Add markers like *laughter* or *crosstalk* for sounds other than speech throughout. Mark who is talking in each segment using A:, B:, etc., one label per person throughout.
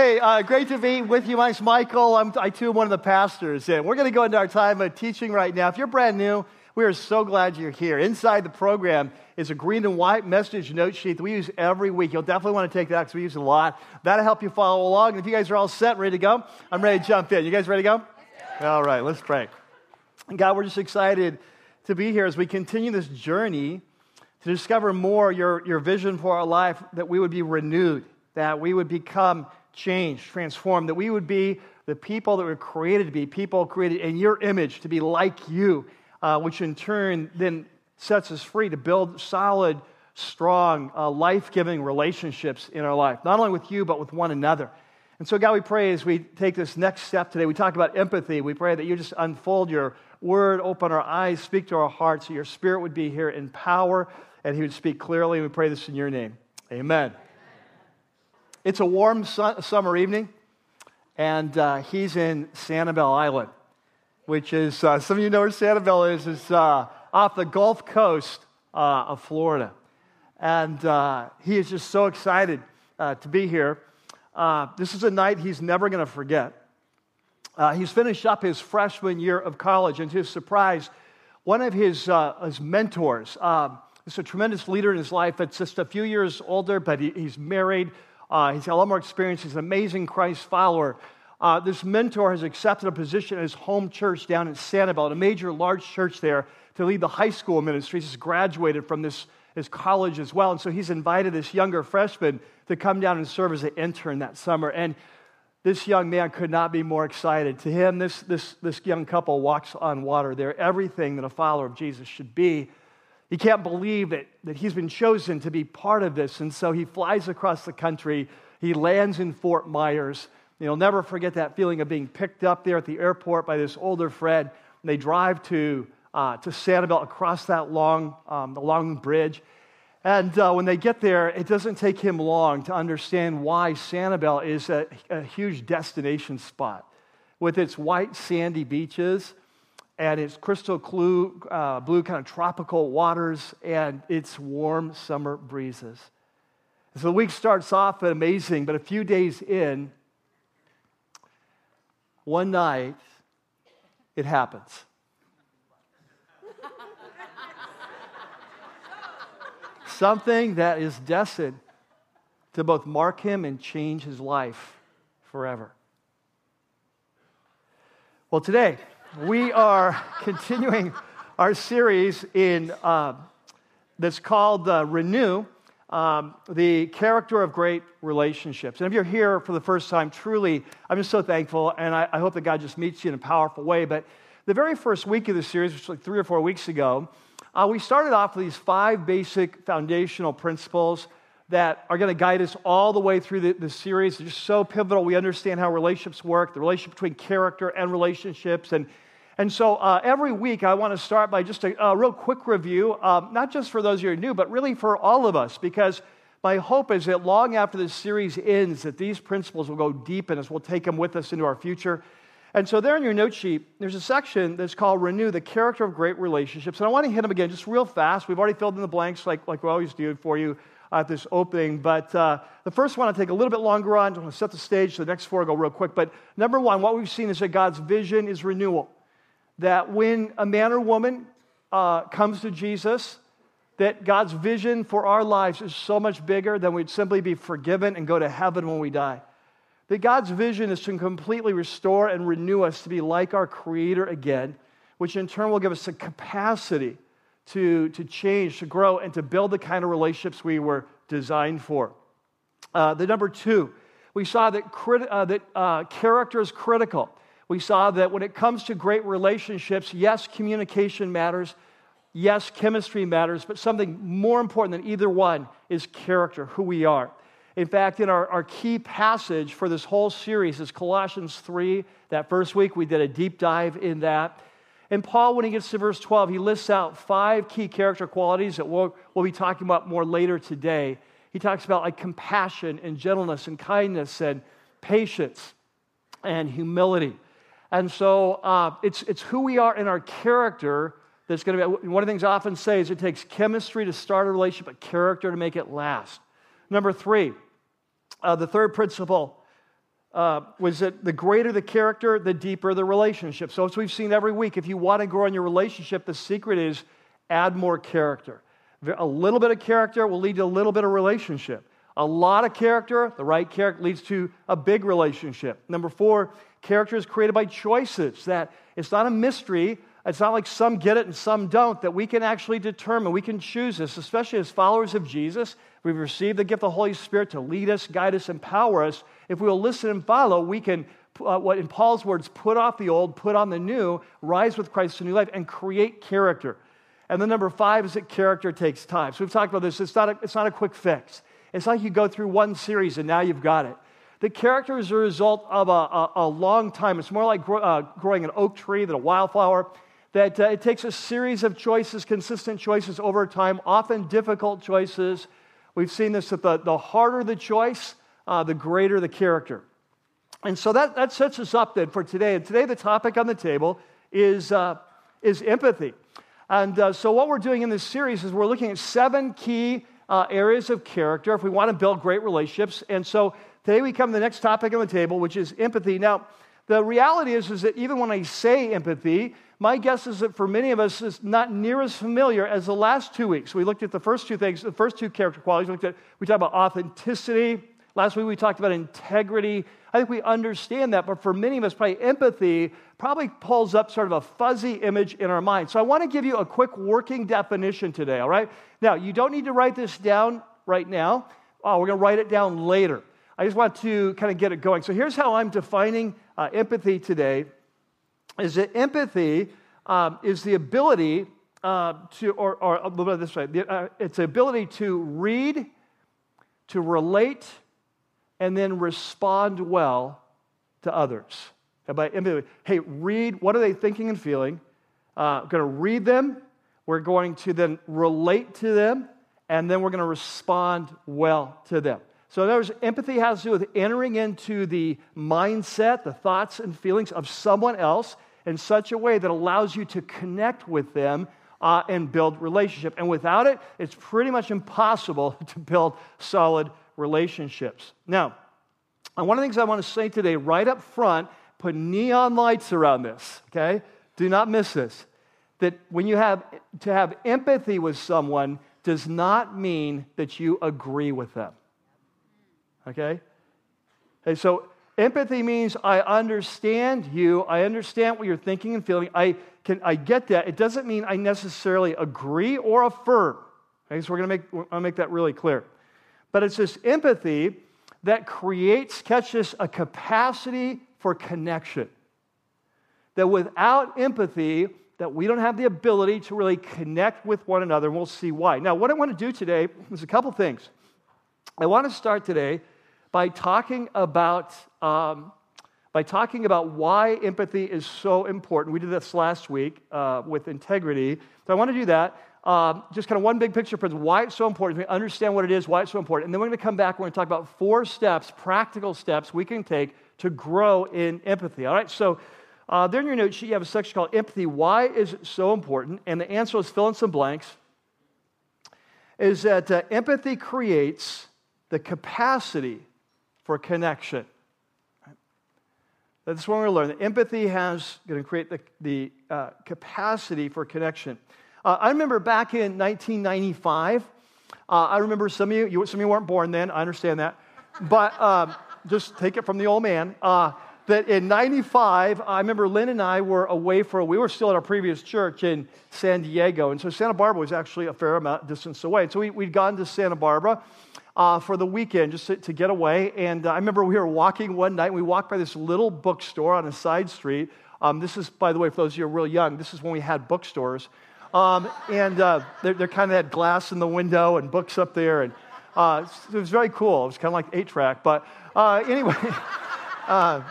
A: Hey, uh, great to be with you. My name's Michael. I'm, I too am one of the pastors, and we're going to go into our time of teaching right now. If you're brand new, we are so glad you're here. Inside the program is a green and white message note sheet that we use every week. You'll definitely want to take that because we use it a lot. That'll help you follow along. And if you guys are all set, ready to go, I'm ready to jump in. You guys ready to go? All right, let's pray. God, we're just excited to be here as we continue this journey to discover more your, your vision for our life, that we would be renewed, that we would become changed, transformed, that we would be the people that were created to be, people created in your image to be like you, uh, which in turn then sets us free to build solid, strong, uh, life giving relationships in our life, not only with you, but with one another. And so, God, we pray as we take this next step today, we talk about empathy. We pray that you just unfold your word, open our eyes, speak to our hearts, so your spirit would be here in power and he would speak clearly. And we pray this in your name. Amen. It's a warm su- summer evening, and uh, he's in Sanibel Island, which is, uh, some of you know where Sanibel is, is uh, off the Gulf Coast uh, of Florida. And uh, he is just so excited uh, to be here. this is a night he's never going to forget. he's finished up his freshman year of college, and to his surprise, one of his, his mentors, um, He's a tremendous leader in his life that's just a few years older, but he, he's married. Uh, he's got a lot more experience. He's an amazing Christ follower. Uh, this mentor has accepted a position at his home church down in Sanibel, a major, large church there, to lead the high school ministry. He's graduated from this his college as well. And so he's invited this younger freshman to come down and serve as an intern that summer. And this young man could not be more excited. To him, this, this, this young couple walks on water. They're everything that a follower of Jesus should be. He can't believe that, that he's been chosen to be part of this. And so he flies across the country. He lands in Fort Myers. You'll never forget that feeling of being picked up there at the airport by this older friend. And they drive to, uh, to Sanibel across that long, um, the long bridge. And uh, when they get there, it doesn't take him long to understand why Sanibel is a, a huge destination spot with its white sandy beaches and it's crystal blue, uh, blue kind of tropical waters, and it's warm summer breezes. so the week starts off amazing, but a few days in, one night, it happens. Something that is destined to both mark him and change his life forever. Well, today, we are continuing our series in uh, that's called uh, Renew, um, the character of great relationships. And if you're here for the first time, truly, I'm just so thankful, and I, I hope that God just meets you in a powerful way. But the very first week of the series, which was like three or four weeks ago, uh, we started off with these five basic foundational principles that are going to guide us all the way through the, the series. They're just so pivotal. We understand how relationships work, the relationship between character and relationships. And, and so uh, every week, I want to start by just a, a real quick review, um, not just for those of you who are new, but really for all of us, because my hope is that long after this series ends, that these principles will go deep in us. We'll take them with us into our future. And so, there in your note sheet, there's a section that's called Renew the Character of Great Relationships. And I want to hit them again just real fast. We've already filled in the blanks like, like we always do for you at this opening. But uh, the first one I'll take a little bit longer on. I'm to set the stage. So the next four I'll go real quick. But number one, what we've seen is that God's vision is renewal. That when a man or woman uh, comes to Jesus, that God's vision for our lives is so much bigger than we'd simply be forgiven and go to heaven when we die. That God's vision is to completely restore and renew us to be like our Creator again, which in turn will give us the capacity to, to change, to grow, and to build the kind of relationships we were designed for. Uh, the number two, we saw that, crit- uh, that uh, character is critical. We saw that when it comes to great relationships, yes, communication matters. Yes, chemistry matters, but something more important than either one is character, who we are. In fact, in our, our key passage for this whole series is Colossians 3. That first week, we did a deep dive in that. And Paul, when he gets to verse 12, he lists out five key character qualities that we'll, we'll be talking about more later today. He talks about like compassion and gentleness and kindness and patience and humility. And so uh, it's, it's who we are in our character that's going to be. One of the things I often say is it takes chemistry to start a relationship, but character to make it last. Number three, uh, the third principle uh, was that the greater the character, the deeper the relationship. So, as we've seen every week, if you want to grow in your relationship, the secret is add more character. A little bit of character will lead to a little bit of relationship. A lot of character, the right character, leads to a big relationship. Number four, character is created by choices. That it's not a mystery. It's not like some get it and some don't, that we can actually determine, we can choose this, especially as followers of Jesus. We've received the gift of the Holy Spirit to lead us, guide us, empower us. If we will listen and follow, we can, uh, what in Paul's words, put off the old, put on the new, rise with Christ to new life, and create character. And then number five is that character takes time. So we've talked about this. It's not a, it's not a quick fix. It's like you go through one series and now you've got it. The character is a result of a, a, a long time. It's more like grow, uh, growing an oak tree than a wildflower that uh, it takes a series of choices, consistent choices over time, often difficult choices. We've seen this that the, the harder the choice, uh, the greater the character. And so that, that sets us up then for today. And today, the topic on the table is, uh, is empathy. And uh, so, what we're doing in this series is we're looking at seven key uh, areas of character if we want to build great relationships. And so, today we come to the next topic on the table, which is empathy. Now, the reality is, is that even when I say empathy, my guess is that for many of us, it's not near as familiar as the last two weeks. We looked at the first two things, the first two character qualities. We, looked at, we talked about authenticity. Last week we talked about integrity. I think we understand that, but for many of us, probably empathy probably pulls up sort of a fuzzy image in our mind. So I want to give you a quick working definition today, all right? Now, you don't need to write this down right now. Oh, we're going to write it down later. I just want to kind of get it going. So here's how I'm defining uh, empathy today is that empathy um, is the ability uh, to, or, or little bit this way, uh, it's the ability to read, to relate, and then respond well to others. And by empathy, hey, read, what are they thinking and feeling? Uh, going to read them. We're going to then relate to them, and then we're going to respond well to them. So, in other words, empathy has to do with entering into the mindset, the thoughts and feelings of someone else in such a way that allows you to connect with them uh, and build relationship. And without it, it's pretty much impossible *laughs* to build solid relationships. Now, one of the things I want to say today, right up front, put neon lights around this, okay? Do not miss this. That when you have to have empathy with someone does not mean that you agree with them. Okay? Okay, so empathy means I understand you, I understand what you're thinking and feeling. I can I get that. It doesn't mean I necessarily agree or affirm. Okay, so we're gonna make I'll make that really clear. But it's this empathy that creates, catch this, a capacity for connection. That without empathy, that we don't have the ability to really connect with one another, and we'll see why. Now, what I want to do today is a couple things. I want to start today by talking about, um, by talking about why empathy is so important. We did this last week uh, with integrity. So I want to do that. Um, just kind of one big picture for why it's so important. We understand what it is, why it's so important. And then we're going to come back. We're going to talk about four steps, practical steps we can take to grow in empathy. All right, so uh, there in your note sheet, you have a section called Empathy. Why is it so important? And the answer is fill in some blanks. Is that uh, empathy creates the capacity for connection. That's what we're learn. That empathy has going to create the, the uh, capacity for connection. Uh, I remember back in 1995. Uh, I remember some of you, you, some of you weren't born then. I understand that, but um, just take it from the old man. Uh, that in 95, I remember Lynn and I were away for, we were still at our previous church in San Diego. And so Santa Barbara was actually a fair amount distance away. So we, we'd gone to Santa Barbara uh, for the weekend just to, to get away. And uh, I remember we were walking one night. and We walked by this little bookstore on a side street. Um, this is, by the way, for those of you who are real young, this is when we had bookstores. Um, and uh, they're, they're kind of had glass in the window and books up there. And uh, it was very cool. It was kind of like eight track. But uh, anyway. *laughs* Uh,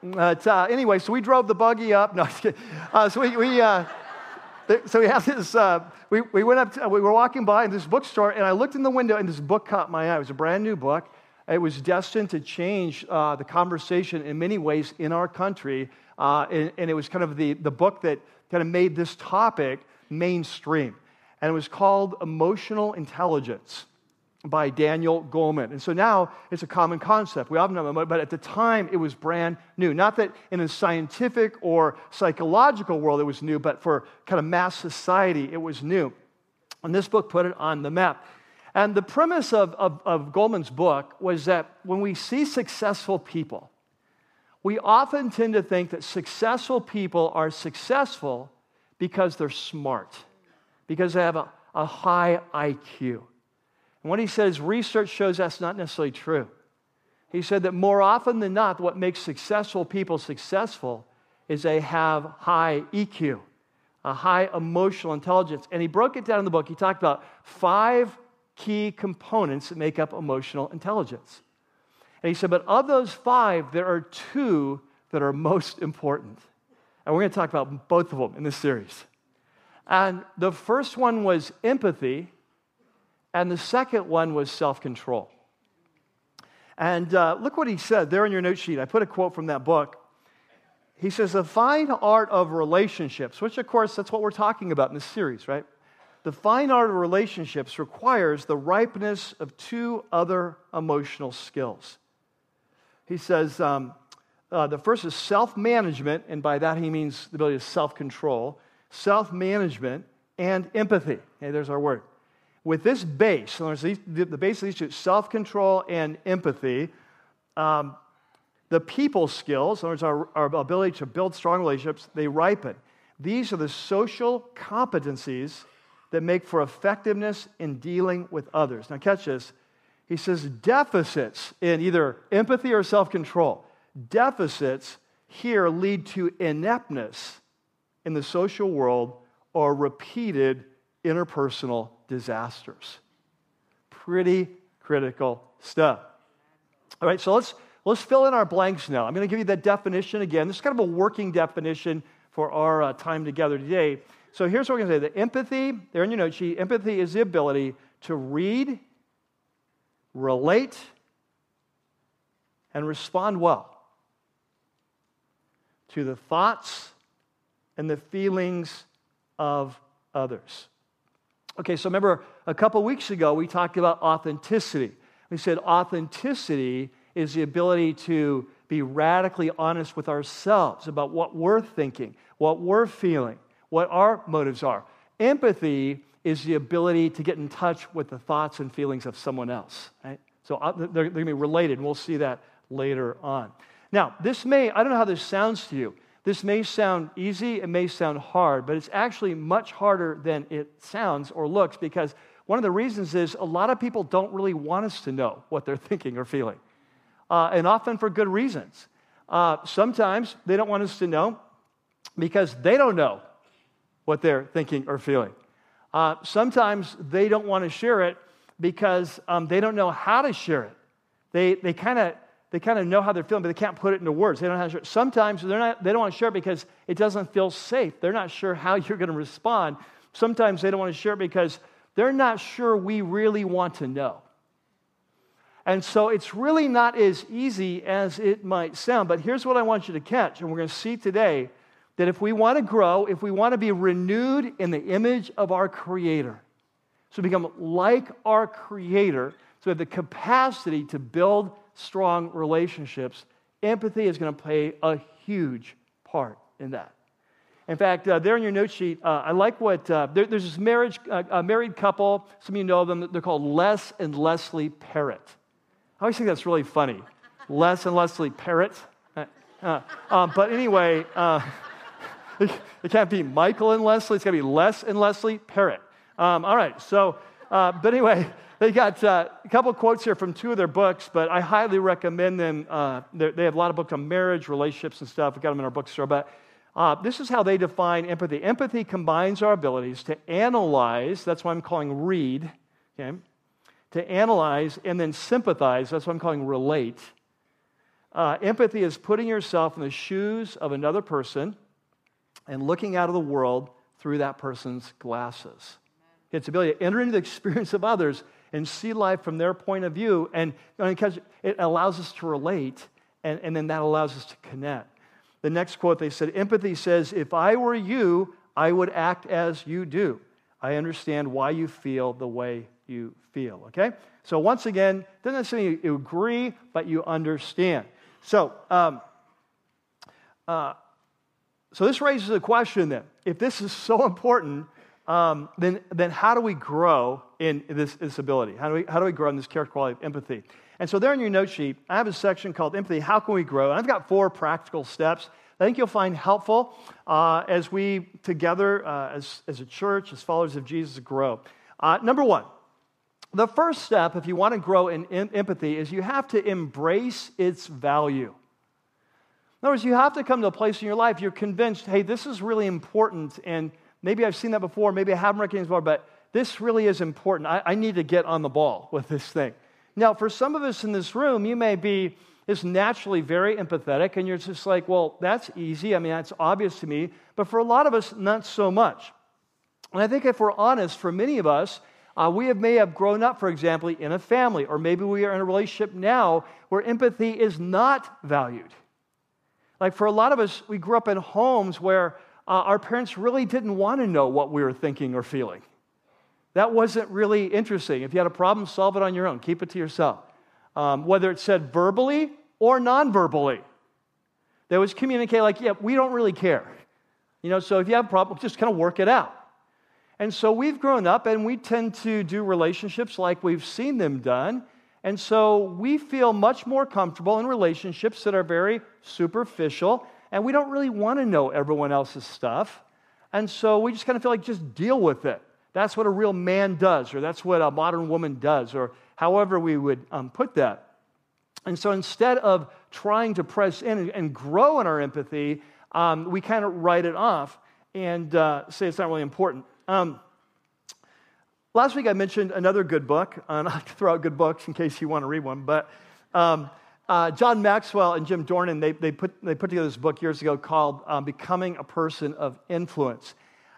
A: but, anyway, so we drove the buggy up. No, so we, we so we have this, uh, we, we went up, to, we were walking by in this bookstore, and I looked in the window, and this book caught my eye. It was a brand new book. It was destined to change uh, the conversation in many ways in our country. Uh, and, and, it was kind of the, the book that kind of made this topic mainstream. And it was called Emotional Intelligence. By Daniel Goleman. And so now it's a common concept. We often know but at the time it was brand new. Not that in a scientific or psychological world it was new, but for kind of mass society it was new. And this book put it on the map. And the premise of, of, of Goleman's book was that when we see successful people, we often tend to think that successful people are successful because they're smart, because they have a, a high IQ. And what he says, research shows that's not necessarily true. He said that more often than not, what makes successful people successful is they have high EQ, a high emotional intelligence. And he broke it down in the book. He talked about five key components that make up emotional intelligence. And he said, but of those five, there are two that are most important. And we're going to talk about both of them in this series. And the first one was empathy, and the second one was self control. And uh, look what he said there in your note sheet. I put a quote from that book. He says, The fine art of relationships, which of course that's what we're talking about in this series, right? The fine art of relationships requires the ripeness of two other emotional skills. He says, um, uh, the first is self management, and by that he means the ability to self control, self management, and empathy. Okay, there's our word with this base, the base of these two, self control and empathy, um, the people skills, in other words, our, our ability to build strong relationships, they ripen. These are the social competencies that make for effectiveness in dealing with others. Now, catch this. He says deficits in either empathy or self control, deficits here lead to ineptness in the social world or repeated interpersonal disasters. Pretty critical stuff. All right, so let's, let's fill in our blanks now. I'm going to give you that definition again. This is kind of a working definition for our uh, time together today. So here's what we're going to say the empathy, there in your note sheet, empathy is the ability to read, relate, and respond well to the thoughts and the feelings of others. Okay, so remember a couple weeks ago we talked about authenticity. We said authenticity is the ability to be radically honest with ourselves about what we're thinking, what we're feeling, what our motives are. Empathy is the ability to get in touch with the thoughts and feelings of someone else. Right? So uh, they're, they're going to be related, and we'll see that later on. Now, this may, I don't know how this sounds to you. This may sound easy, it may sound hard, but it's actually much harder than it sounds or looks because one of the reasons is a lot of people don't really want us to know what they're *laughs* thinking or feeling, uh, and often for good reasons. Uh, sometimes they don't want us to know because they don't know what they're thinking or feeling. Uh, sometimes they don't want to share it because um, they don't know how to share it. They, they kind of they kind of know how they're feeling, but they can't put it into words. They don't have to share. Sometimes they're not, they don't want to share because it doesn't feel safe. They're not sure how *laughs* you're going to respond. Sometimes they don't want to share because they're not sure we really want to know. And so it's really not as easy as it might sound. But here's what I want you to catch, and we're going to see today that if we want to grow, if we want to be renewed in the image of our Creator, so become like our Creator, so we have the capacity to build strong relationships, empathy is going to play a huge part in that. In fact, uh, there in your note sheet, uh, I like what uh, there, there's this marriage, uh, a married couple. Some of you know them. They're called Les and Leslie Parrott. I always think that's really funny. *laughs* Les and Leslie Parrott. Uh, uh, um, but anyway, it, *laughs* it, can't be Michael and Leslie. It's got to be Les and Leslie Parrott. Um, all right. So, but anyway, they got uh, a couple quotes here from two of their books, but I highly recommend them. Uh, they have a lot of books on marriage, relationships, and stuff. We got them in our bookstore. But uh, this is how they define empathy. Empathy combines our abilities to analyze. That's why I'm calling read. Okay, to analyze and then sympathize. That's what I'm calling relate. Uh, empathy is putting yourself in the shoes of another person and looking out of the world through that person's glasses. It's ability to enter into the experience of others and see life from their point of view. And because it allows us to relate, and, and then that allows us to connect. The next quote they said empathy says, If I were you, I would act as you do. I understand why you feel the way you feel, okay? So once again, doesn't necessarily you agree, but you understand. So, um, uh, so this raises a question then. If this is so important, um, then, then how do we grow in this, this ability? How do, we, how do we grow in this character quality of empathy? And so there in your note sheet, I have a section called Empathy. How can we grow? And I've got four practical steps I think you'll find helpful uh, as we together, uh, as, as a church, as followers of Jesus, grow. Uh, number one, the first step, if you want to grow in, in empathy, is you have to embrace its value. In other words, you have to come to a place in your life you're convinced, hey, this is really important, and maybe I've seen that before, maybe I haven't recognized before, but this really is important. I, I need to get on the ball *laughs* with this thing. Now, for some of us in this room, you may be is naturally very empathetic, and you're just like, well, that's easy. I mean, that's obvious to me. But for a lot of us, not so much. And I think if we're honest, for many of us, uh, we have, may have grown up, for example, in a family, or maybe we are in a relationship now where empathy is not valued. Like for a lot of us, we grew up in homes where uh, our parents really didn't want to know what we were thinking or feeling. That wasn't really interesting. If you had a problem, solve it on your own, keep it to yourself um, whether it's said verbally or non verbally. They always communicate like, yeah, we don't really care. You know, so if you have a problem, just kind of work it out. And so we've grown up and we tend to do relationships like we've seen them done. And so we feel much more comfortable in relationships that are very superficial and we don't really want to know everyone else's stuff. And so we just kind of feel like just deal with it. That's what a real man does, or that's what a modern woman does, or however we would um, put that. And so instead of trying to press in and grow in our empathy, um, we kind of write it off and uh, say it's not really important. Um, last week I mentioned another good book. and *laughs* I'll throw out good books in case you want to read one. But um, uh, John Maxwell and Jim Dornan, they, they, put, they put together this book years ago called um, Becoming a Person of Influence.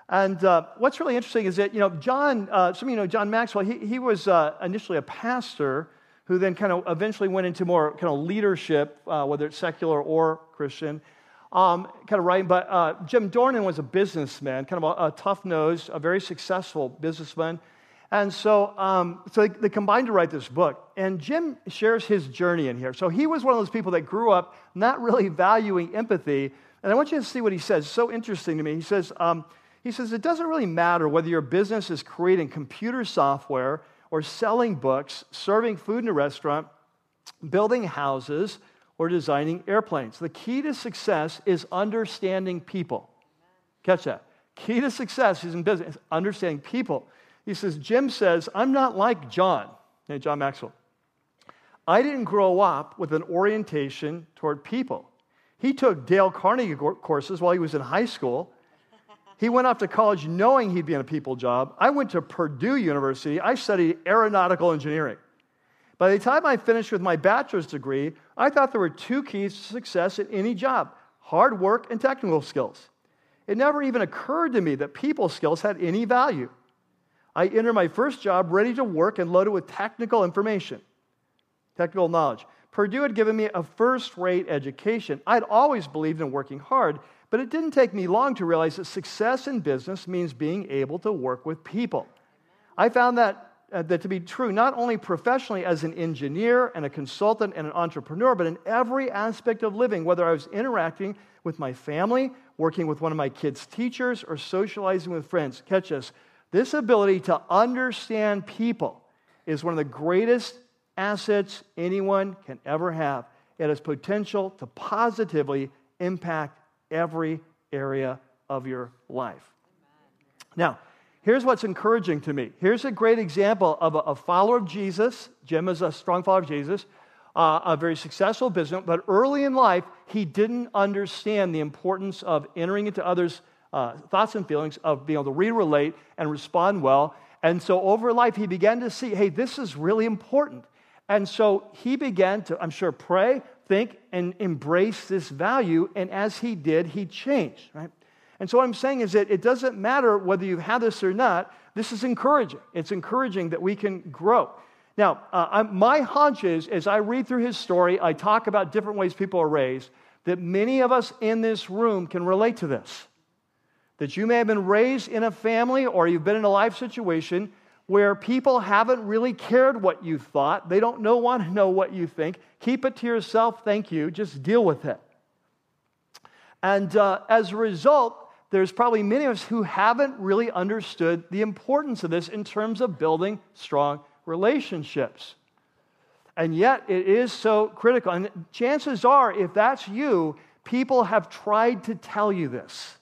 A: And uh, what's really interesting is that, you know, John, uh, some of you know John Maxwell, he, he was uh, initially a pastor who then kind of eventually went into more kind of leadership, uh, whether it's secular or Christian, um, kind of writing. But uh, Jim Dornan was a businessman, kind of a, a tough nose, a very successful businessman. And so, um, so they, they, combined to write this book. And Jim shares his journey in here. So he was one of those people that grew up not really valuing empathy. And I want you to see what he says. So interesting to me. He says, um, he says it doesn't really matter whether your business is creating computer software or selling books, serving food in a restaurant, building houses, or designing airplanes. The key to success is understanding people. Catch that. Key to success is in business, understanding people. He says, Jim says, I'm not like John, John Maxwell. I didn't grow up with an orientation toward people. He took Dale Carnegie courses while he was in high school he went off to college knowing he'd be in a people job. I went to Purdue University. I studied aeronautical engineering. By the time I finished with my bachelor's degree, I thought there were two keys to success in any job hard work and technical skills. It never even occurred to me that people skills had any value. I entered my first job ready to work and loaded with technical information, technical knowledge. Purdue had given me a first rate education. I'd always believed in working hard, but it didn't take me long to realize that success in business means being able to work with people. I found that, uh, that to be true not only professionally as an engineer and a consultant and an entrepreneur, but in every aspect of living, whether I was interacting with my family, working with one of my kids' teachers, or socializing with friends. Catch this. This ability to understand people is one of the greatest assets anyone can ever have. It has potential to positively impact every area of your life. Now, here's what's encouraging to me. Here's a great example of a, a follower of Jesus. Jim is a strong follower of Jesus, uh, a very successful business, but early in life, he didn't understand the importance of entering into others' uh, thoughts and feelings, of being able to re relate and respond well. And so over life, he began to see hey, this is really important. And so he began to, I'm sure, pray, think and embrace this value. And as he did, he changed, right? And so what I'm saying is that it doesn't matter whether you've this or not. This is encouraging. It's encouraging that we can grow. Now, uh, my hunch is, as I read through his story, I talk about different ways people are raised, that many of us in this room can relate to this. That you may have been raised in a family or you've been in a life situation where people haven't really cared what you thought. They don't know, want to know what you think. Keep it to yourself. Thank you. Just deal with it. And uh, as a result, there's probably many of us who haven't really understood the importance of this in terms of building strong relationships. And yet, it is so critical. And chances are, if that's you, people have tried to tell you this.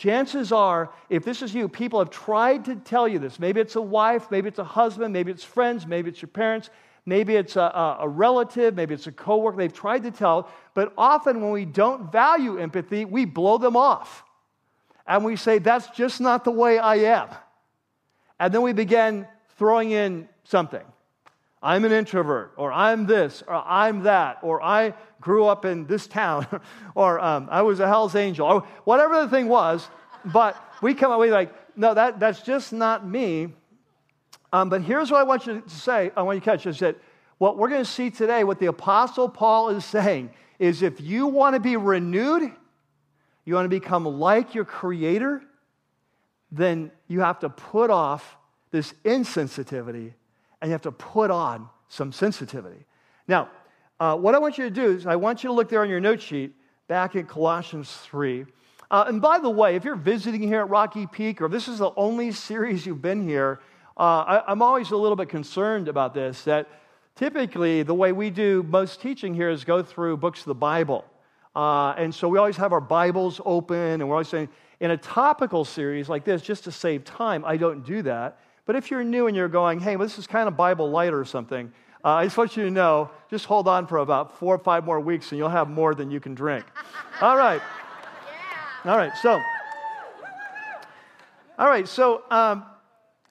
A: Chances are, if this is you, people have tried to tell you this. Maybe it's a wife, maybe it's a husband, maybe it's friends, maybe it's your parents, maybe it's a, a, relative, maybe it's a coworker. They've tried to tell, but often when we don't value empathy, we blow them off. And we say, that's just not the way I am. And then we begin throwing in something. I'm an introvert, or I'm this, or I'm that, or I grew up in this town, *laughs* or um, I was a Hell's Angel, or whatever the thing was. But we come away like, no, that, that's just not me. Um, but here's what I want you to say, I want you to catch is that what we're going to see today, what the Apostle Paul is saying, is if you want to be renewed, you want to become like your Creator, then you have to put off this insensitivity and you have to put on some sensitivity. Now, uh, what I want you to do is I want you to look there on your note sheet back in Colossians 3. Uh, and by the way, if you're visiting here at Rocky Peak or if this is the only series you've been here, uh, I, I'm always a little bit concerned about this that typically the way we do most teaching here is go through books of the Bible. Uh, and so we always have our Bibles open, and we're always saying, in a topical series like this, just to save time, I don't do that. But if you're new and you're going, hey, well, this is kind of Bible light or something, uh, I just want you to know, just hold on for about four or five more weeks and you'll have more than you can drink. *laughs* All right. Yeah. All right. So, all right. So, um,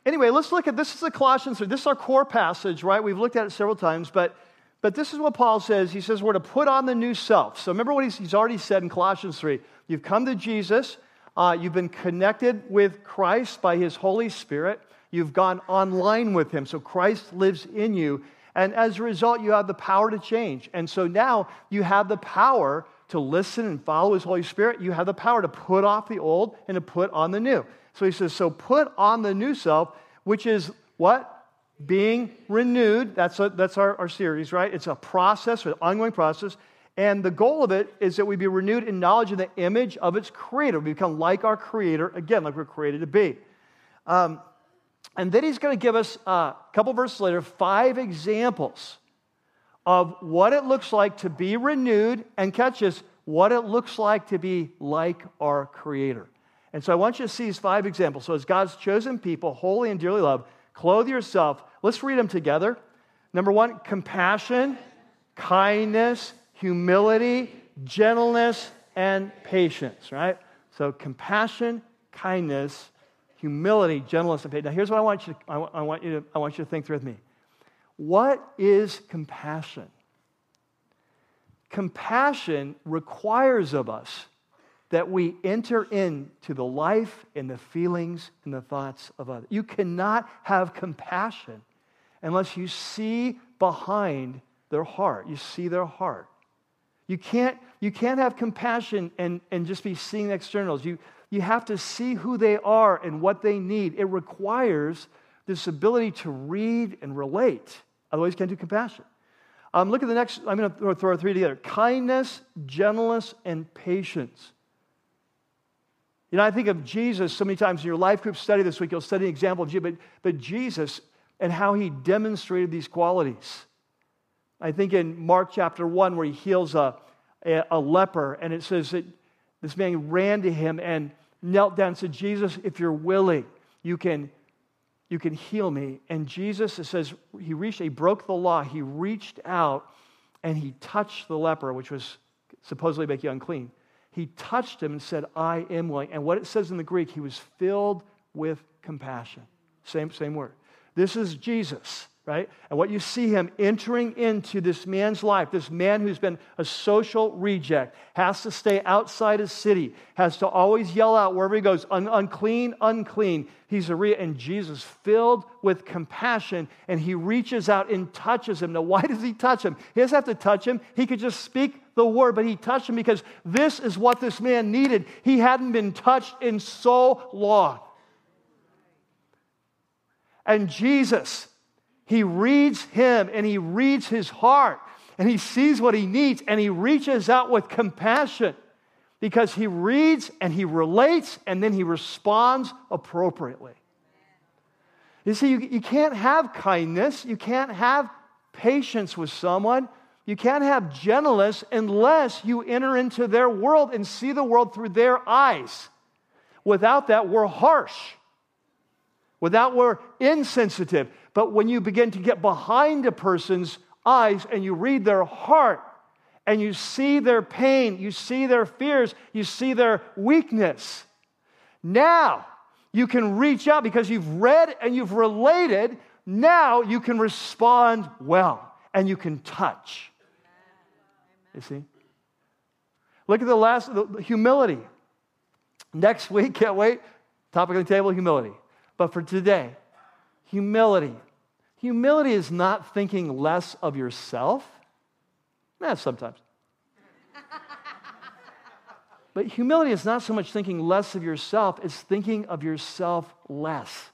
A: anyway, let's look at this is the Colossians. This is our core passage, right? We've looked at it several times, but but this is what Paul says. He says we're to put on the new self. So remember what he's, he's already said in Colossians 3. You've come to Jesus. Uh, you've been connected with Christ by his Holy Spirit. You've gone online with him. So Christ lives in you. And as a result, you have the power to change. And so now you have the power to listen and follow his Holy Spirit. You have the power to put off the old and to put on the new. So he says, so put on the new self, which is what? Being renewed. That's, a, that's our, our series, right? It's a process, an ongoing process. And the goal of it is that we be renewed in knowledge of the image of its creator. We become like our creator, again, like we're created to be. Um, and then he's going to give us uh, a couple verses later five examples of what it looks like to be renewed and catch this, what it looks like to be like our Creator. And so I want you to see these five examples. So, as God's chosen people, holy and dearly loved, clothe yourself. Let's read them together. Number one, compassion, kindness, humility, gentleness, and patience, right? So, compassion, kindness, humility, gentleness, and patience. Now, here's what I want you to, I want you to, I want you to think through with me. What is compassion? Compassion requires of us that we enter into the life and the feelings and the thoughts of others. You cannot have compassion unless you see behind their heart. You see their heart. You can't, you can't have compassion and, and just be seeing externals. You, you have to see who they are and what they need. It requires this ability to read and relate. Otherwise, you can't do compassion. Um, look at the next, I'm going to throw three together kindness, gentleness, and patience. You know, I think of Jesus so many times in your life group study this week, you'll study an example of Jesus, but, but Jesus and how he demonstrated these qualities. I think in Mark chapter 1, where he heals a, a, a leper, and it says that this man ran to him and knelt down and said, Jesus, if you're willing, you can, you can heal me. And Jesus, it says, he reached, he broke the law. He reached out and he touched the leper, which was supposedly make you unclean. He touched him and said, I am willing. And what it says in the Greek, he was filled with compassion. Same, same word. This is Jesus right? And what you see him entering into this man's life, this man who's been a social reject, has to stay outside his city, has to always yell out wherever he goes, Un- unclean, unclean. He's a re- and Jesus, filled with compassion, and he reaches out and touches him. Now, why does he touch him? He doesn't have to touch him. He could just speak the word, but he touched him because this is what this man needed. He hadn't been touched in so long. And Jesus, he reads him and he reads his heart and he sees what he needs and he reaches out with compassion because he reads and he relates and then he responds appropriately. You see, you, you can't have kindness, you can't have patience with someone, you can't have gentleness unless you enter into their world and see the world through their eyes. Without that, we're harsh. Without, we're insensitive. But when you begin to get behind a person's eyes and you read their heart, and you see their pain, you see their fears, you see their weakness. Now you can reach out because you've read and you've related. Now you can respond well and you can touch. You see? Look at the last, the, the humility. Next week, can't wait. Topic on the table humility. But for today, humility. Humility is not thinking less of yourself Eh, sometimes. but humility is not so much thinking less of yourself, it's thinking of yourself less.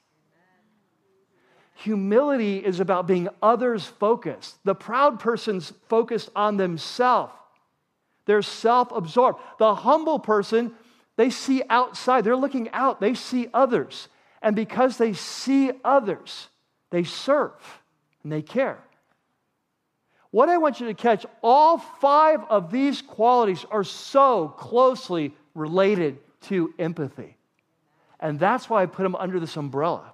A: Humility is about being others focused. The proud person's focused on themselves. They're self absorbed. The humble person, they see outside. They're looking out. They see others. And because they see others, they serve and they care. What I want you to catch, all five of these qualities are so closely related to empathy. And that's why I put them under this umbrella.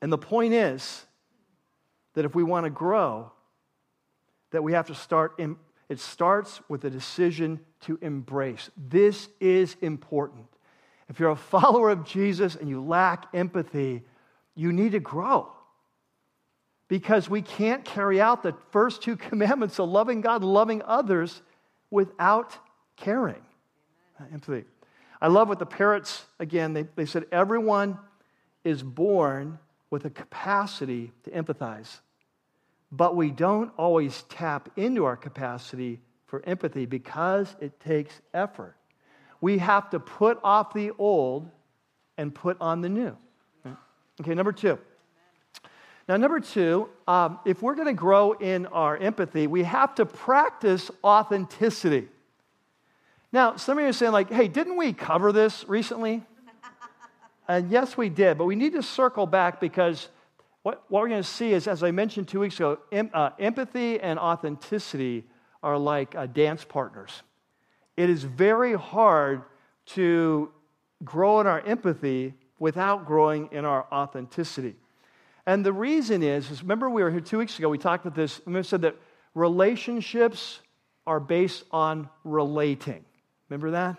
A: And the point is that if we want to grow, that we have to start in, it starts with a decision to embrace. This is important. If you're a follower of Jesus and you lack empathy, you need to grow because we can't carry out the first two *laughs* commandments of loving God and loving others without caring. Uh, empathy. I love what the Parrotts, again, they, they said everyone is born with a capacity to empathize, but we don't always tap into our capacity for empathy because it takes effort. We have to put off the old and put on the new. Okay, number two. Now, number two, um, if we're going to grow in our empathy, we have to practice authenticity. Now, some of you are saying, like, hey, didn't we cover this recently? *laughs* and yes, we did, but we need to circle back because what, what we're going to see is, as I mentioned two weeks ago, em, uh, empathy and authenticity are like uh, dance partners. It is very hard to grow in our empathy without growing in our authenticity. And the reason is, is remember we were here two weeks ago, we talked about this, and we said that relationships are based on relating. Remember that?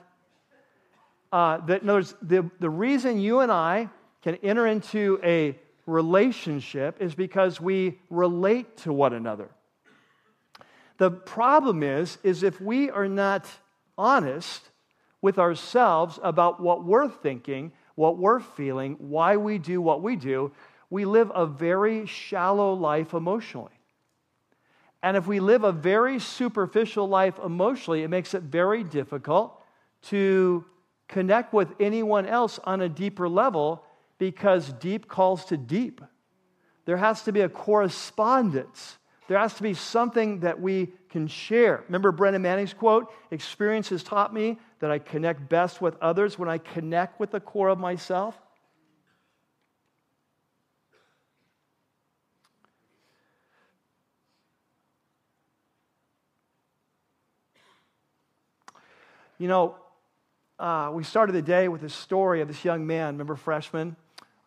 A: Uh, that in other words, the, the reason you and I can enter into a relationship is because we relate to one another. The problem is, is if we are not honest with ourselves about what we're thinking, what we're feeling, why we do what we do, we live a very shallow life emotionally. And if we live a very superficial life emotionally, it makes it very difficult to connect with anyone else on a deeper level because deep calls to deep. There has to be a correspondence. There has to be something that we can share. Remember Brennan Manning's quote Experience has taught me that I connect best with others when I connect with the core of myself. You know, uh, we started the day with a story of this young man, remember freshman,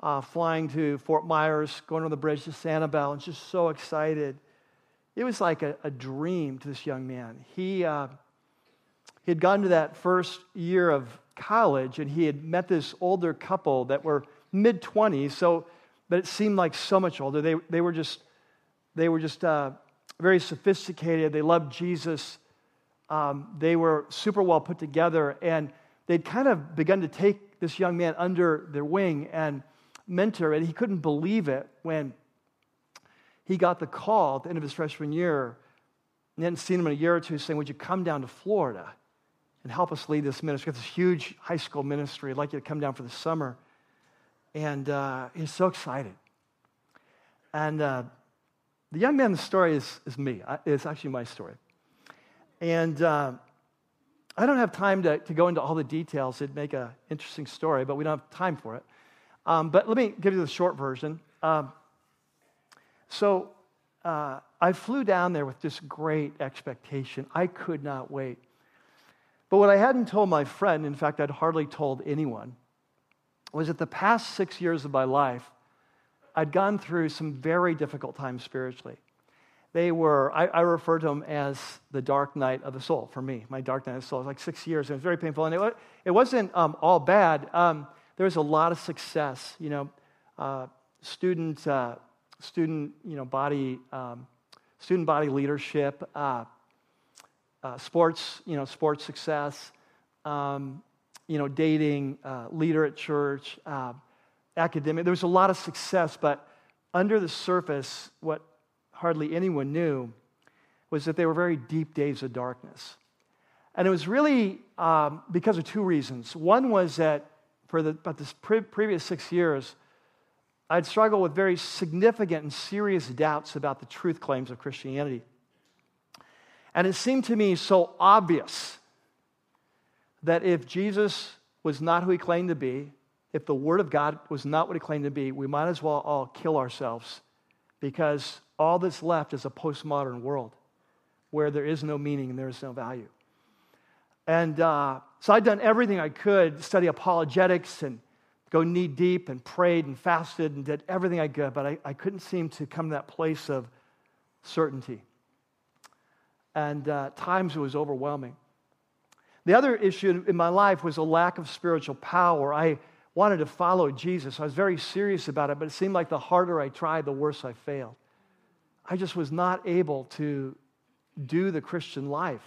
A: uh, flying to Fort Myers, going on the bridge to Sanibel, and just so excited. It was like a, a dream to this young man. He, uh, he had gone to that first year of college, and he had met this older couple that were mid 20s, so, but it seemed like so much older. They, they were just, they were just uh, very sophisticated. They loved Jesus. Um, they were super well put together, and they'd kind of begun to take this young man under their wing and mentor, and he couldn't believe it when he got the call at the end of his freshman year and hadn't seen him in a year or two saying, Would you come down to Florida and help us lead this ministry? Got this huge high school ministry. I'd like you to come down for the summer. and uh, he's so excited. And uh, the young man's story is, is me. It's actually my story. And uh, I don't have time to, to go into all the details. It'd make an interesting story, but we don't have time for it. Um, but let me give you the short version. Um, so uh, I flew down there with this great expectation. I could not wait. But what I hadn't told my friend, in fact, I'd hardly told anyone, was that the past six years of my life, I'd gone through some very difficult times spiritually. They were, I, I, refer to them as the dark night of the soul for me. My dark night of the soul. It was like six years, and it was very painful. And it, it wasn't um, all bad. Um, there was a lot of success. You know, uh, student, uh, student, you know, body, um, student body leadership, uh, uh sports, you know, sports success, um, you know, dating, uh, leader at church, uh, academic. There was a lot of success, but under the surface, what hardly anyone knew was that they were very deep days of darkness. And it was really um, because of two reasons. One was that for the, about this pre- previous six years, I'd struggled with very significant and serious doubts about the truth claims of Christianity. And it seemed to me so obvious that if Jesus was not who he claimed to be, if the Word of God was not what he claimed to be, we might as well all kill ourselves because all that's left is a postmodern world where there is no meaning and there is no value. And uh, so I'd done everything I could study apologetics and go knee deep and prayed and fasted and did everything I could, but I, I couldn't seem to come to that place of certainty. And uh, times it was overwhelming. The other issue in my life was a lack of spiritual power. I wanted to follow Jesus. I was very serious about it, but it seemed like the harder I tried, the worse I failed. I just was not able to do the Christian life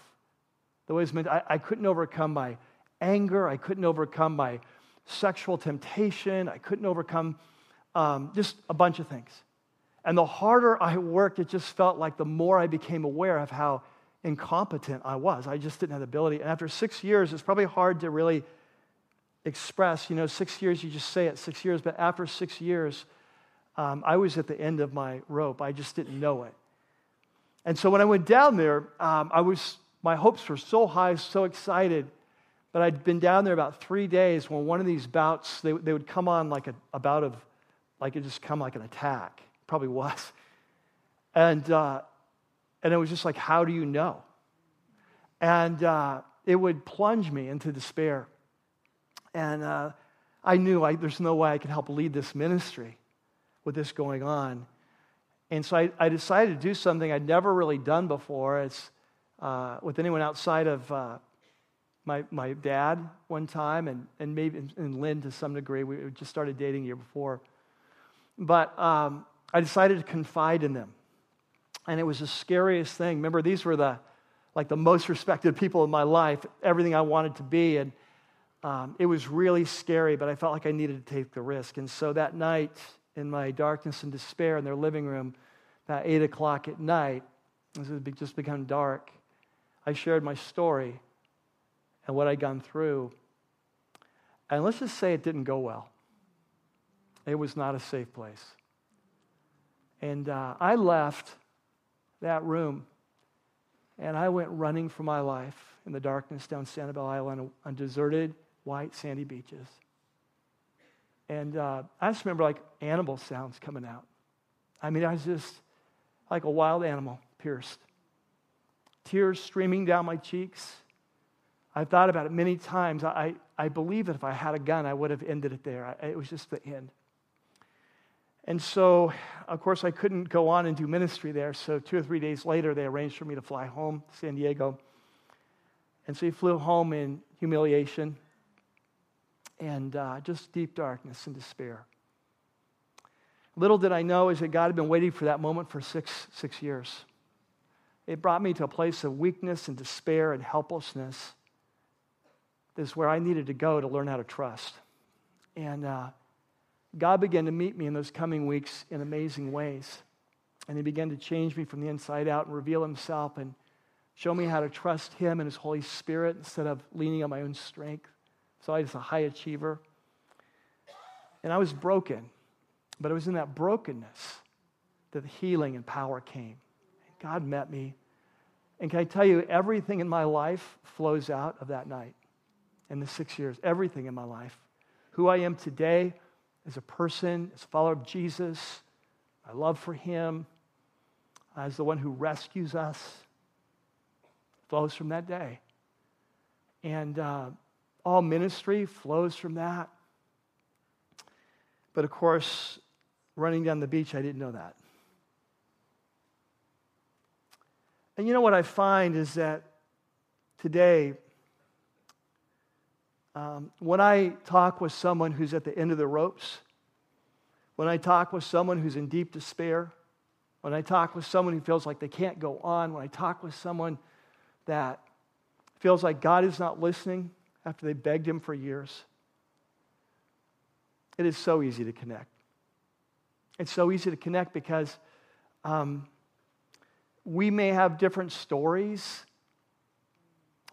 A: the way it's meant. I, I couldn't overcome my anger. I couldn't overcome my sexual temptation. I couldn't overcome um, just a bunch of things. And the harder I worked, it just felt like the more I became aware of how incompetent I was. I just didn't have the ability. And after six years, it's probably hard to really express. You know, six years, you just say it, six years. But after six years, um, I was at the end of my rope. I just didn't know it. And so when I went down there, um, I was, my hopes were so high, so excited. But I'd been down there about three days when one of these bouts, they, they would come on like a, a bout of, like it just come like an attack. Probably was. And, uh, and it was just like, how do you know? And uh, it would plunge me into despair. And uh, I knew I, there's no way I could help lead this ministry with this going on. And so I, I decided to do something I'd never really done before. It's uh, with anyone outside of uh, my, my dad one time and, and maybe and Lynn to some degree. We just started dating a year before. But um, I decided to confide in them. And it was the scariest thing. Remember, these were the like the most respected people in my life, everything I wanted to be. And um, it was really scary, but I felt like I needed to take the risk. And so that night, in my darkness and despair in their living room about 8 o'clock at night, as it had just become dark, I shared my story and what I'd gone through. And let's just say it didn't go well. It was not a safe place. And uh, I left that room and I went running for my life in the darkness down Sanibel Island on deserted white sandy beaches. And uh, I just remember like animal sounds coming out. I mean, I was just like a wild animal pierced. Tears streaming down my cheeks. I've thought about it many times. I, I believe that if I had a gun, I would have ended it there. I, it was just the end. And so, of course, I couldn't go on and do ministry there. So, two or three days later, they arranged for me to fly home to San Diego. And so, he flew home in humiliation and uh, just deep darkness and despair. Little did I know is that God had been waiting for that moment for six, six years. It brought me to a place of weakness and despair and helplessness. This is where I needed to go to learn how to trust. And uh, God began to meet me in those coming weeks in amazing ways. And He began to change me from the inside out and reveal Himself and show me how to trust Him and His Holy Spirit instead of leaning on my own strength. So I was a high achiever. And I was broken, but it was in that brokenness that the healing and power came. God met me. And can I tell you, everything in my life flows out of that night in the six years. Everything in my life. Who I am today as a person, as a follower of Jesus, my love for Him, as the one who rescues us, flows from that day. And uh, all ministry flows from that. But of course, running down the beach, I didn't know that. And you know what I find is that today, um, when I talk with someone who's at the end of the ropes, when I talk with someone who's in deep despair, when I talk with someone who feels like they can't go on, when I talk with someone that feels like God is not listening after they begged Him for years, it is so easy to connect. It's so easy to connect because um, we may have different stories.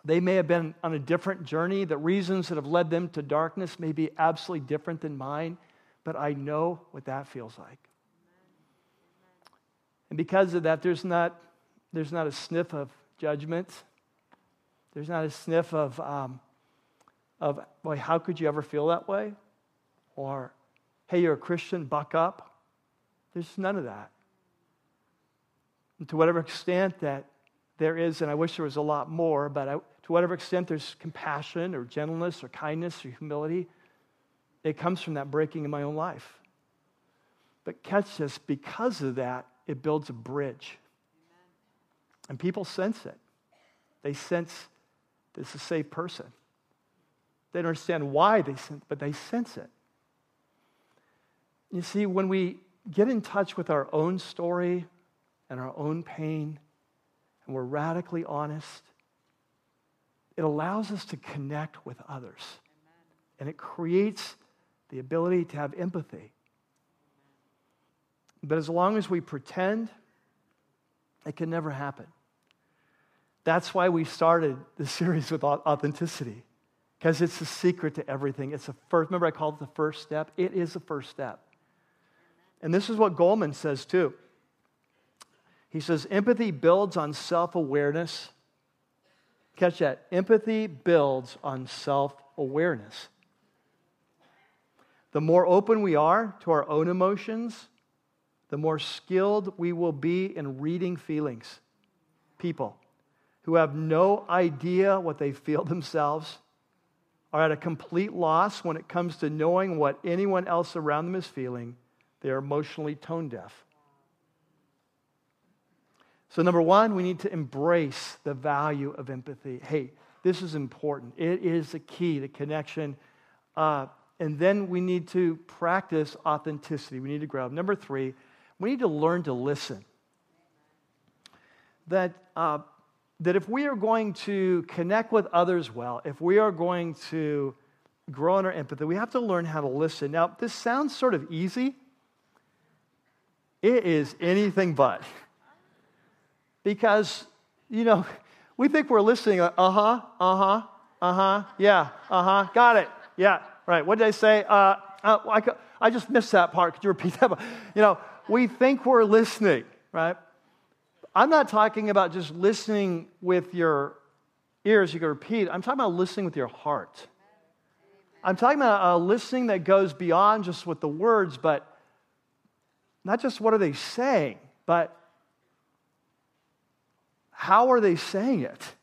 A: They may have been on a different journey. The reasons that have led them to darkness may be absolutely different than mine, but I know what that feels like. And because of that, there's not, there's not a sniff of judgment. There's not a sniff of, um, of, boy, how could you ever feel that way? Or, hey, you're a Christian, buck up. There's none of that. And to whatever extent that there is, and I wish there was a lot more, but I, to whatever extent there's compassion or gentleness or kindness or humility, it comes from that breaking in my own life. But catch this, because of that, it builds a bridge. And people sense it. They sense this is a safe person. They don't understand why they sense, but they sense it. You see, when we get in touch with our own story, and our own pain, and we're radically honest, it allows us to connect with others. And it creates the ability to have empathy. But as long as we pretend, it can never happen. That's why we started the series with authenticity, because it's the secret to everything. It's the first, remember I called it the first step? It is the first step. And this is what Goleman says too. He says empathy builds on self awareness. Catch that. Empathy builds on self awareness. The more open we are to our own emotions, the more skilled we will be in reading feelings. People who have no idea what they feel *laughs* themselves are at a complete loss when it comes to knowing what anyone else around them is feeling. They are emotionally tone deaf. So, number one, we need to embrace the value of empathy. Hey, this is important. It is the key to connection. Uh, and then we need to practice authenticity. We need to grow. Number three, we need to learn to listen. That, uh, that if we are going to connect with others well, if we are going to grow in our empathy, we have to learn how to listen. Now, this sounds sort of easy. It is anything but. *laughs* Because, you know, *laughs* we think we're listening, uh huh, uh huh, uh huh, yeah, uh huh, got it, yeah, right. What did I say? Uh, uh, I, I just missed that part. Could you repeat that? *laughs* You know, we think we're listening, right? I'm not talking about just listening with your ears, you can repeat. I'm talking about listening with your heart. I'm talking about a listening that goes beyond just with the words, but not just what are they saying, but how are they saying it?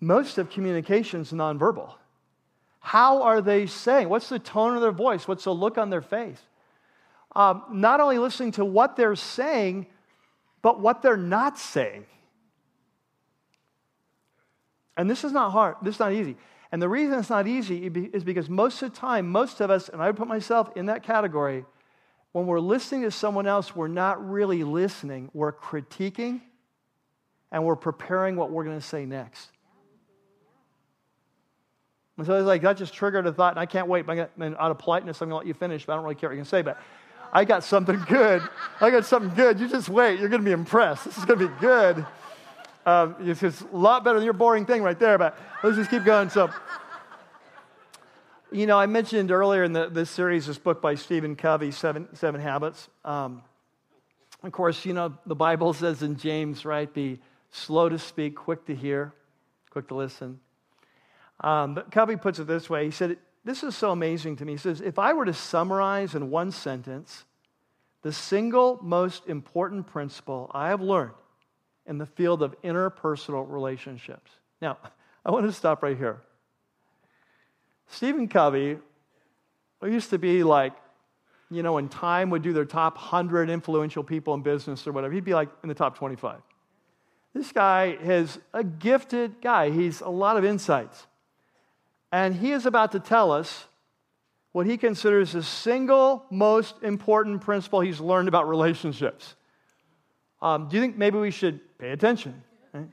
A: Most of communication is nonverbal. How are they saying? What's the tone of their voice? What's the look on their face? Um, not only listening to what they're saying, but what they're not saying. And this is not hard, this is not easy. And the reason it's not easy is because most of the time, most of us, and I would put myself in that category, when we're listening to someone else, we're not really listening. We're critiquing and we're preparing what we're going to say next. And so it's like that just triggered a thought, and I can't wait. And out of politeness, I'm going to let you finish, but I don't really care what you're going to say. But I got something good. I got something good. You just wait. You're going to be impressed. This is going to be good. Um, it's a lot better than your boring thing right there, but let's just keep going. So, You know, I mentioned earlier in the, this series this book by Stephen Covey, Seven, Seven Habits. Um, of course, you know, the Bible says in James, right, be slow to speak, quick to hear, quick to listen. Um, but Covey puts it this way He said, This is so amazing to me. He says, If I were to summarize in one sentence the single most important principle I have learned in the field of interpersonal relationships. Now, *laughs* I want to stop right here. Stephen Covey used to be like, you know, when Time would do their top 100 influential people in business or whatever, he'd be like in the top 25. This guy is a gifted guy. He's a lot of insights. And he is about to tell us what he considers the single most important principle he's learned about relationships. Um, do you think maybe we should pay attention? Right?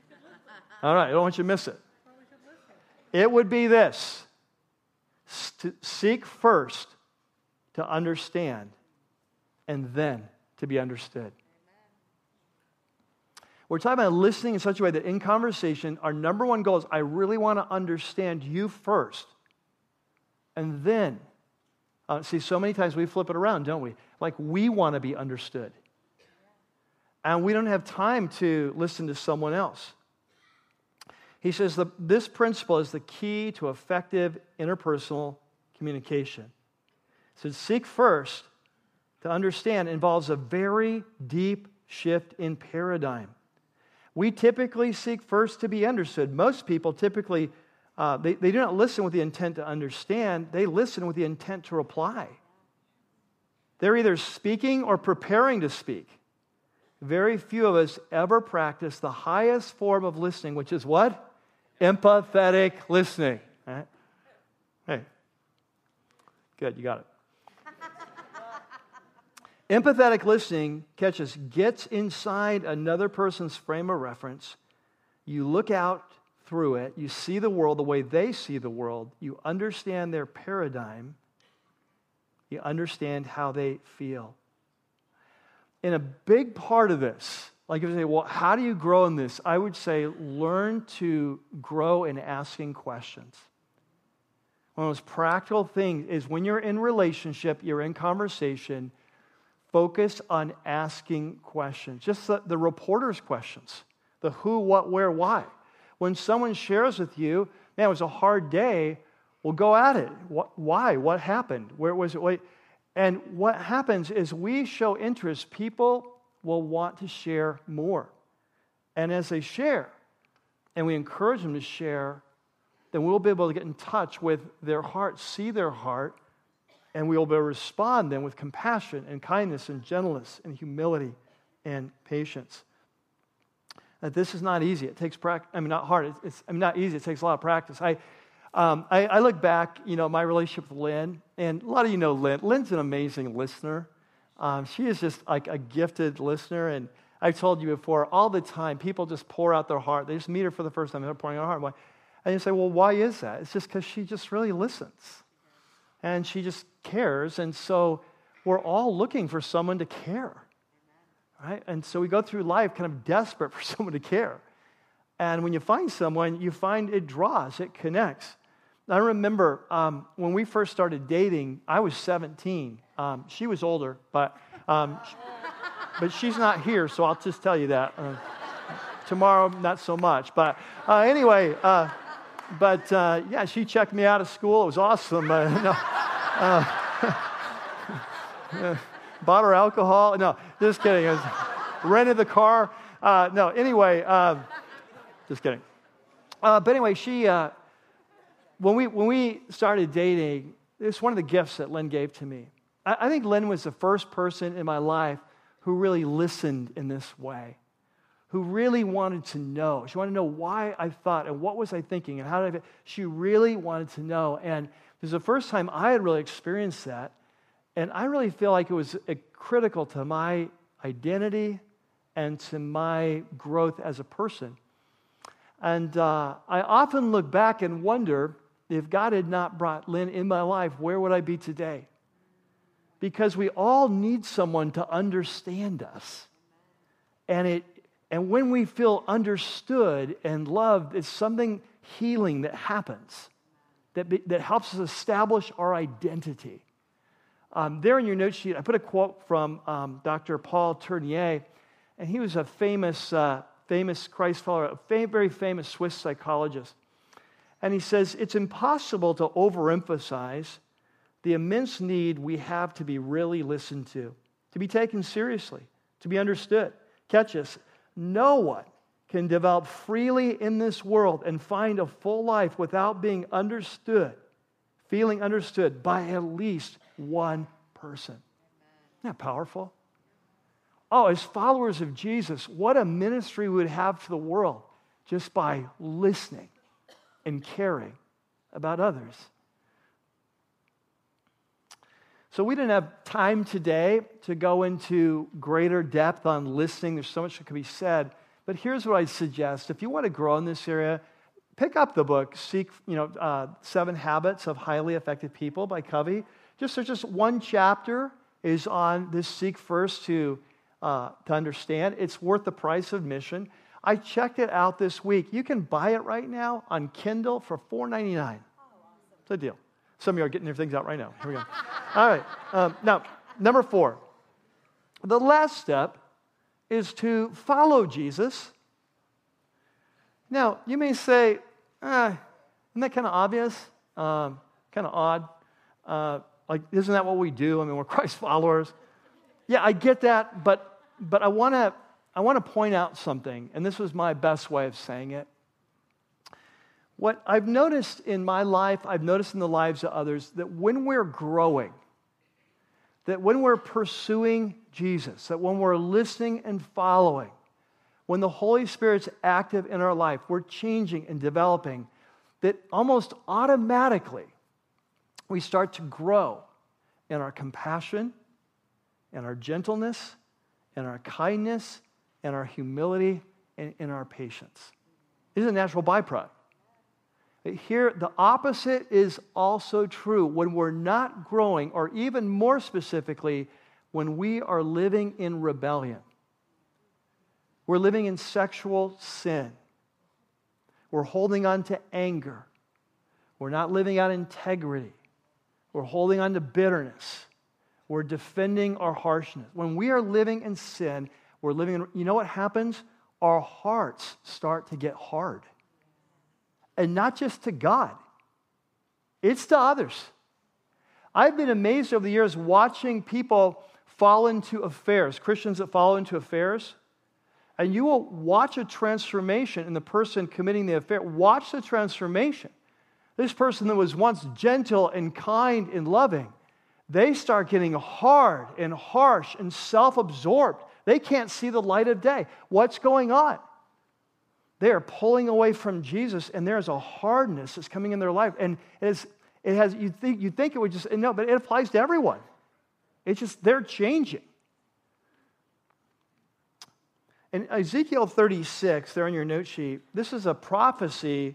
A: All right, I don't want you to miss it. It would be this seek first to understand and then to be understood. We're talking about listening in such a way that in conversation, our number one goal is I really want to understand you first. And then, uh, see, so many times we flip it around, don't we? Like we want to be understood. And we don't have time to listen to someone else. He says that this principle is the key to effective interpersonal communication. So, seek first to understand involves a very deep shift in paradigm. We typically seek first to be understood. Most people typically, uh, they, they do not listen with the intent to understand, they listen with the intent to reply. They're either speaking or preparing to speak. Very few of us ever practice the highest form of listening, which is what? Empathetic listening. Right? Hey, good, you got it. *laughs* Empathetic listening, catches gets inside another person's frame of reference. You look out through it, you see the world the way they see the world, you understand their paradigm, you understand how they feel. And a big part of this, like if you say, well, how do you grow in this? I would say learn to grow in asking questions. One of the most practical things is when you're in relationship, you're in conversation, focus on asking questions, just the, the reporter's questions the who, what, where, why. When someone shares with you, man, it was a hard day, well, go at it. What, why? What happened? Where was it? Wait. And what happens is we show interest, people will want to share more. And as they share, and we encourage them to share, then we'll be able to get in touch with their heart, see their heart, and we will be able to respond then with compassion and kindness and gentleness and humility and patience. That this is not easy. It takes practice. I mean, not hard. It's, it's I mean, not easy. It takes a lot of practice. I, um, I, I, look back, you know, my relationship with Lynn, and a lot of you know Lynn. Lynn's an amazing listener. Um, she is just like a gifted listener. And I've told you before, all the time, people just pour out their heart. They just meet her for the first time, they're pouring out their heart. And you say, well, why is that? It's just because she just really listens and she just cares. And so we're all looking for someone to care, right? And so we go through life kind of desperate *laughs* for someone to care. And when you find someone, you find it draws, it connects. I remember um, when we first started dating, I was 17. Um, she was older, but, um, but she's not here, so I'll just tell you that. Uh, tomorrow, not so much. But uh, anyway, uh, but uh, yeah, she checked me out of school. It was awesome. Uh, *laughs* no, uh, *laughs* bought her alcohol. No, just kidding. Was, rented the car. Uh, no, anyway, uh, just kidding. Uh, but anyway, she, when, we, when we started dating, it's one of the gifts that Lynn gave to me. I, I think Lynn was the first person in my life who really listened in this way who really wanted to know. She wanted to know why I thought and what was I thinking and how did I. She really wanted to know, and it was the first time I had really experienced that, and I really feel like it was critical to my identity and to my growth as a person. And uh, I often look back and wonder if God had not brought Lynn in my life, where would I be today? Because we all need someone to understand us. And it and when we feel understood and loved, it's something healing that happens. that, be, that helps us establish our identity. Um, there in your note sheet, I put a quote from um, Dr. Paul Tournier, and he was a famous, uh, famous Christ follower, a very famous Swiss psychologist. And he says, It's impossible to overemphasize the immense need we have to be really listened to, to be taken seriously, to be understood. Catch this. No one can develop freely in this world and find a full life without being understood, feeling understood by at least one person. Isn't that powerful? Oh, as followers of Jesus, what a ministry we would have to the world just by listening and caring about others. So, we didn't have time today to go into greater depth on listening. There's so much that could be said. But here's what I suggest if you want to grow in this area, pick up the book, Seek, you know, uh, Seven Habits of Highly Effective People by Covey. Just there's just one chapter is on this seek first to, uh, to understand. It's worth the price of admission. I checked it out this week. You can buy it right now on Kindle for $4.99. It's a deal. Some of you are getting your things out right now. Here we go. All right. Um, now, number four. The last step is to follow Jesus. Now, you may say, ah, isn't that kind of obvious? Um, kind of odd. Uh, like, isn't that what we do? I mean, we're *laughs* Christ followers. Yeah, I get that, but, but I want to I want to point out something, and this was my best way of saying it. What I've noticed in my life, I've noticed in the lives of others, that when we're growing, that when we're pursuing Jesus, that when we're listening and following, when the Holy Spirit's active in our life, we're changing and developing, that almost automatically we start to grow in our compassion, in our gentleness, in our kindness, in our humility, and in our patience. This is a natural byproduct. Here, the opposite is also true. When we're not growing, or even more specifically, when we are living in rebellion, we're living in sexual sin, we're holding on to anger, we're not living out integrity, we're holding on to bitterness, we're defending our harshness. When we are living in sin, we're living in, you know what happens? Our hearts start to get hard and not just to God, it's to others. I've been amazed over the years watching people fall into affairs, Christians that fall into affairs, and you will watch a transformation in the person committing the affair. Watch the transformation. This person that was once gentle and kind and loving, they start getting hard and harsh and self absorbed. They can't see the light of day. What's going on? They are pulling away from Jesus, and there's a hardness that's coming in their life. And it, is, it has, you think, you think it would just, no, but it applies to everyone. It's just, they're changing. In Ezekiel 36, there on your note sheet, this is a prophecy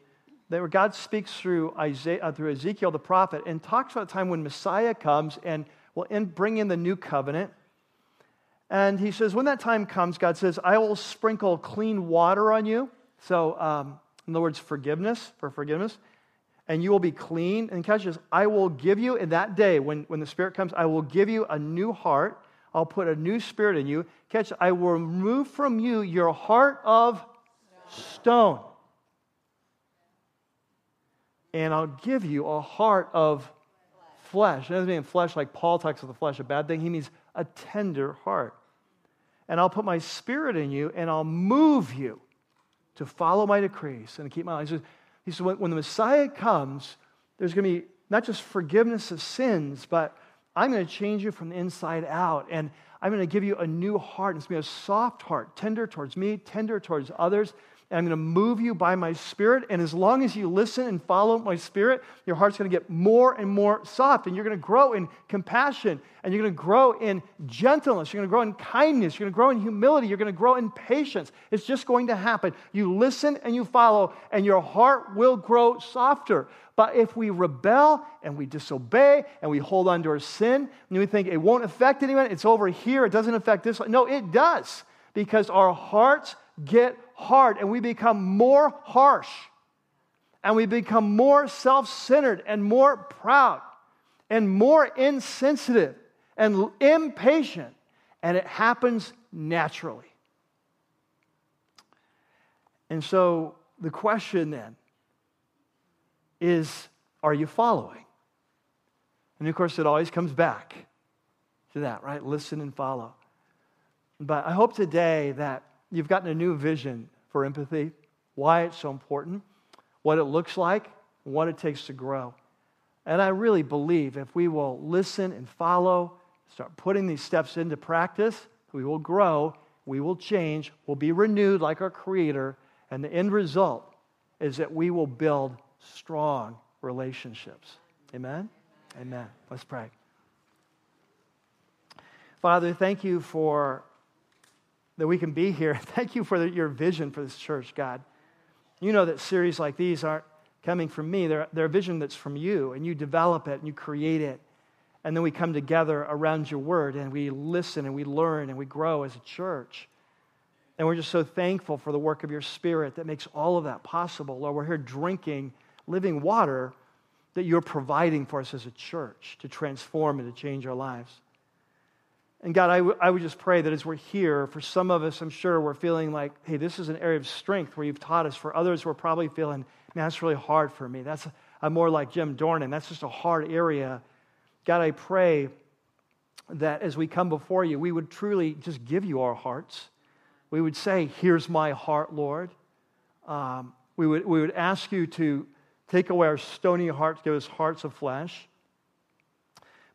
A: that where God speaks through, Isaiah, uh, through Ezekiel the prophet and talks about a time when Messiah comes and will in, bring in the new covenant. And he says, when that time comes, God says, I will sprinkle clean water on you so, um, in other words, forgiveness, for forgiveness, and you will be clean. And catch this I will give you in that day when, when the Spirit comes, I will give you a new heart. I'll put a new spirit in you. Catch, I will remove from you your heart of stone. And I'll give you a heart of flesh. It doesn't mean flesh like Paul talks of the flesh, a bad thing. He means a tender heart. And I'll put my spirit in you and I'll move you to follow my decrees and to keep my eyes. He says, when the Messiah comes, there's going to be not just forgiveness of sins, but I'm going to change you from the inside out. And I'm going to give you a new heart. It's going to be a soft heart, tender towards me, tender towards others and I'm going to move you by my spirit. And as long as you listen and follow my spirit, your heart's going to get more and more soft. And you're going to grow in compassion. And you're going to grow in gentleness. You're going to grow in kindness. You're going to grow in humility. You're going to grow in patience. It's just going to happen. You listen and you follow, and your heart will grow softer. But if we rebel and we disobey and we hold on to our sin, and we think it won't affect anyone, it's over here, it doesn't affect this. No, it does. Because our hearts get hard and we become more harsh. and we become more self centered and more proud and more insensitive and impatient, and it happens naturally. And so the question then is are you following? And of course, it always comes back to that, right? Listen and follow. But I hope today that you've gotten a new vision for empathy, why it's so important, what it looks like, what it takes to grow. And I really believe if we will listen and follow, start putting these steps into practice, we will grow, we will change, we'll be renewed like our Creator, and the end result is that we will build strong relationships. Amen? Amen. Let's pray. Father, thank you for that we can be here. *laughs* Thank you for the, your vision for this church, God. You know that series like these aren't coming from me, they're, they're a vision that's from you, and you develop it and you create it. And then we come together around your word and we listen and we learn and we grow as a church. And we're just so thankful for the work of your spirit that makes all of that possible. Lord, we're here drinking living water that you're providing for us as a church to transform and to change our lives. And God, I, w- I would just pray that as we're here, for some of us, I'm sure we're feeling like, hey, this is an area of strength where you've taught us. For others, we're probably feeling, man, that's really hard for me. That's, I'm more like Jim Dornan. That's just a hard area. God, I pray that as we come before you, we would truly just give you our hearts. We would say, here's my heart, Lord. Um, we, would, we would ask you to take away our stony hearts, give us hearts of flesh.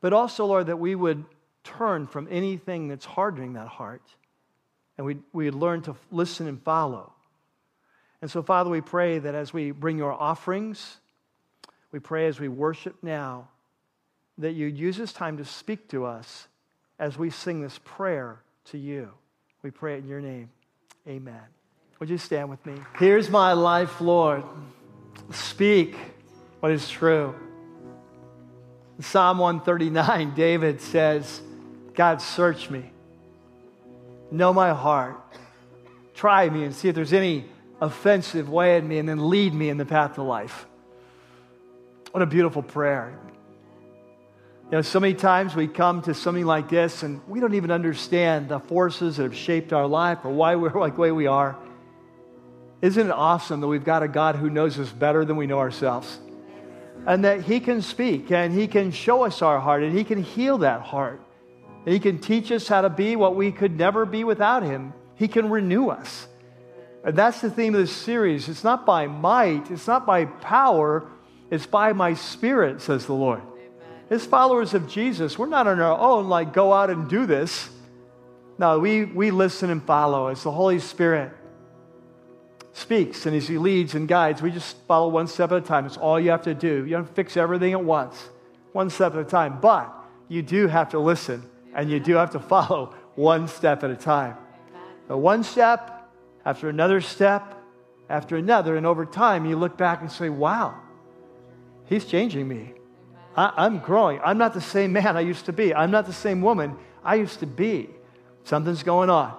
A: But also, Lord, that we would turn from anything that's hardening that heart and we we learn to listen and follow. And so, Father, we pray that as we bring your offerings, we pray as we worship now, that you'd use this time to speak to us as we sing this prayer to you. We pray it in your name. Amen. Would you stand with me? Here's my life, Lord. Speak what is true. Psalm 139, David says, God, search me. Know my heart. Try me and see if there's any offensive way in me, and then lead me in the path to life. What a beautiful prayer. You know, so many times we come to something like this and we don't even understand the forces that have shaped our life or why we're *laughs* like the way we are. Isn't it awesome that we've got a God who knows us better than we know ourselves? And that He can speak and He can show us our heart and He can heal that heart. He can teach us how to be what we could never be without Him. He can renew us. And that's the theme of this series. It's not by might, it's not by power, it's by my spirit, says the Lord. As followers of Jesus, we're not on our own, like go out and do this. No, we, we listen and follow as the Holy Spirit speaks and as He leads and guides. We just follow one step at a time. It's all you have to do. You don't fix everything at once, one step at a time. But you do have to listen and you do have to follow one step at a time. But one step after another step after another, and over time you look back and say, wow, he's changing me. I, am growing. I'm not the same man I used to be. I'm not the same woman I used to be. Something's going on.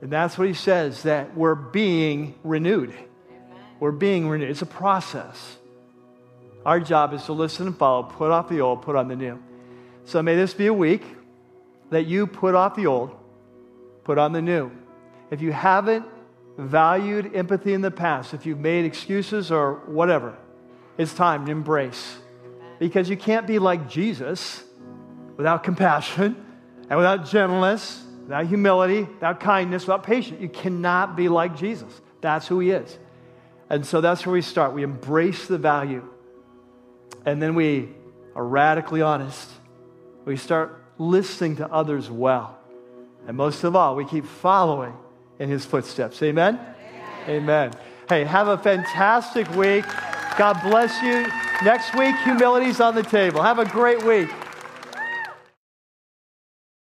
A: And that's what he says that we're being renewed. We're being renewed. It's a process. Our job is to listen and follow, put off the old, put on the new. So may this be a week that you put off the old, put on the new. If you haven't valued empathy in the past, if you've made excuses or whatever, it's time to embrace. Because you can't be like Jesus without compassion and without gentleness, without humility, without kindness, without patience. You cannot be like Jesus. That's who he is. And so that's where we start. We embrace the value. And then we are radically honest. We start listening to others well. And most of all, we keep following in his footsteps. Amen? Amen. Amen. Hey, have a fantastic week. God bless you. Next week, humility's on the table. Have a great week.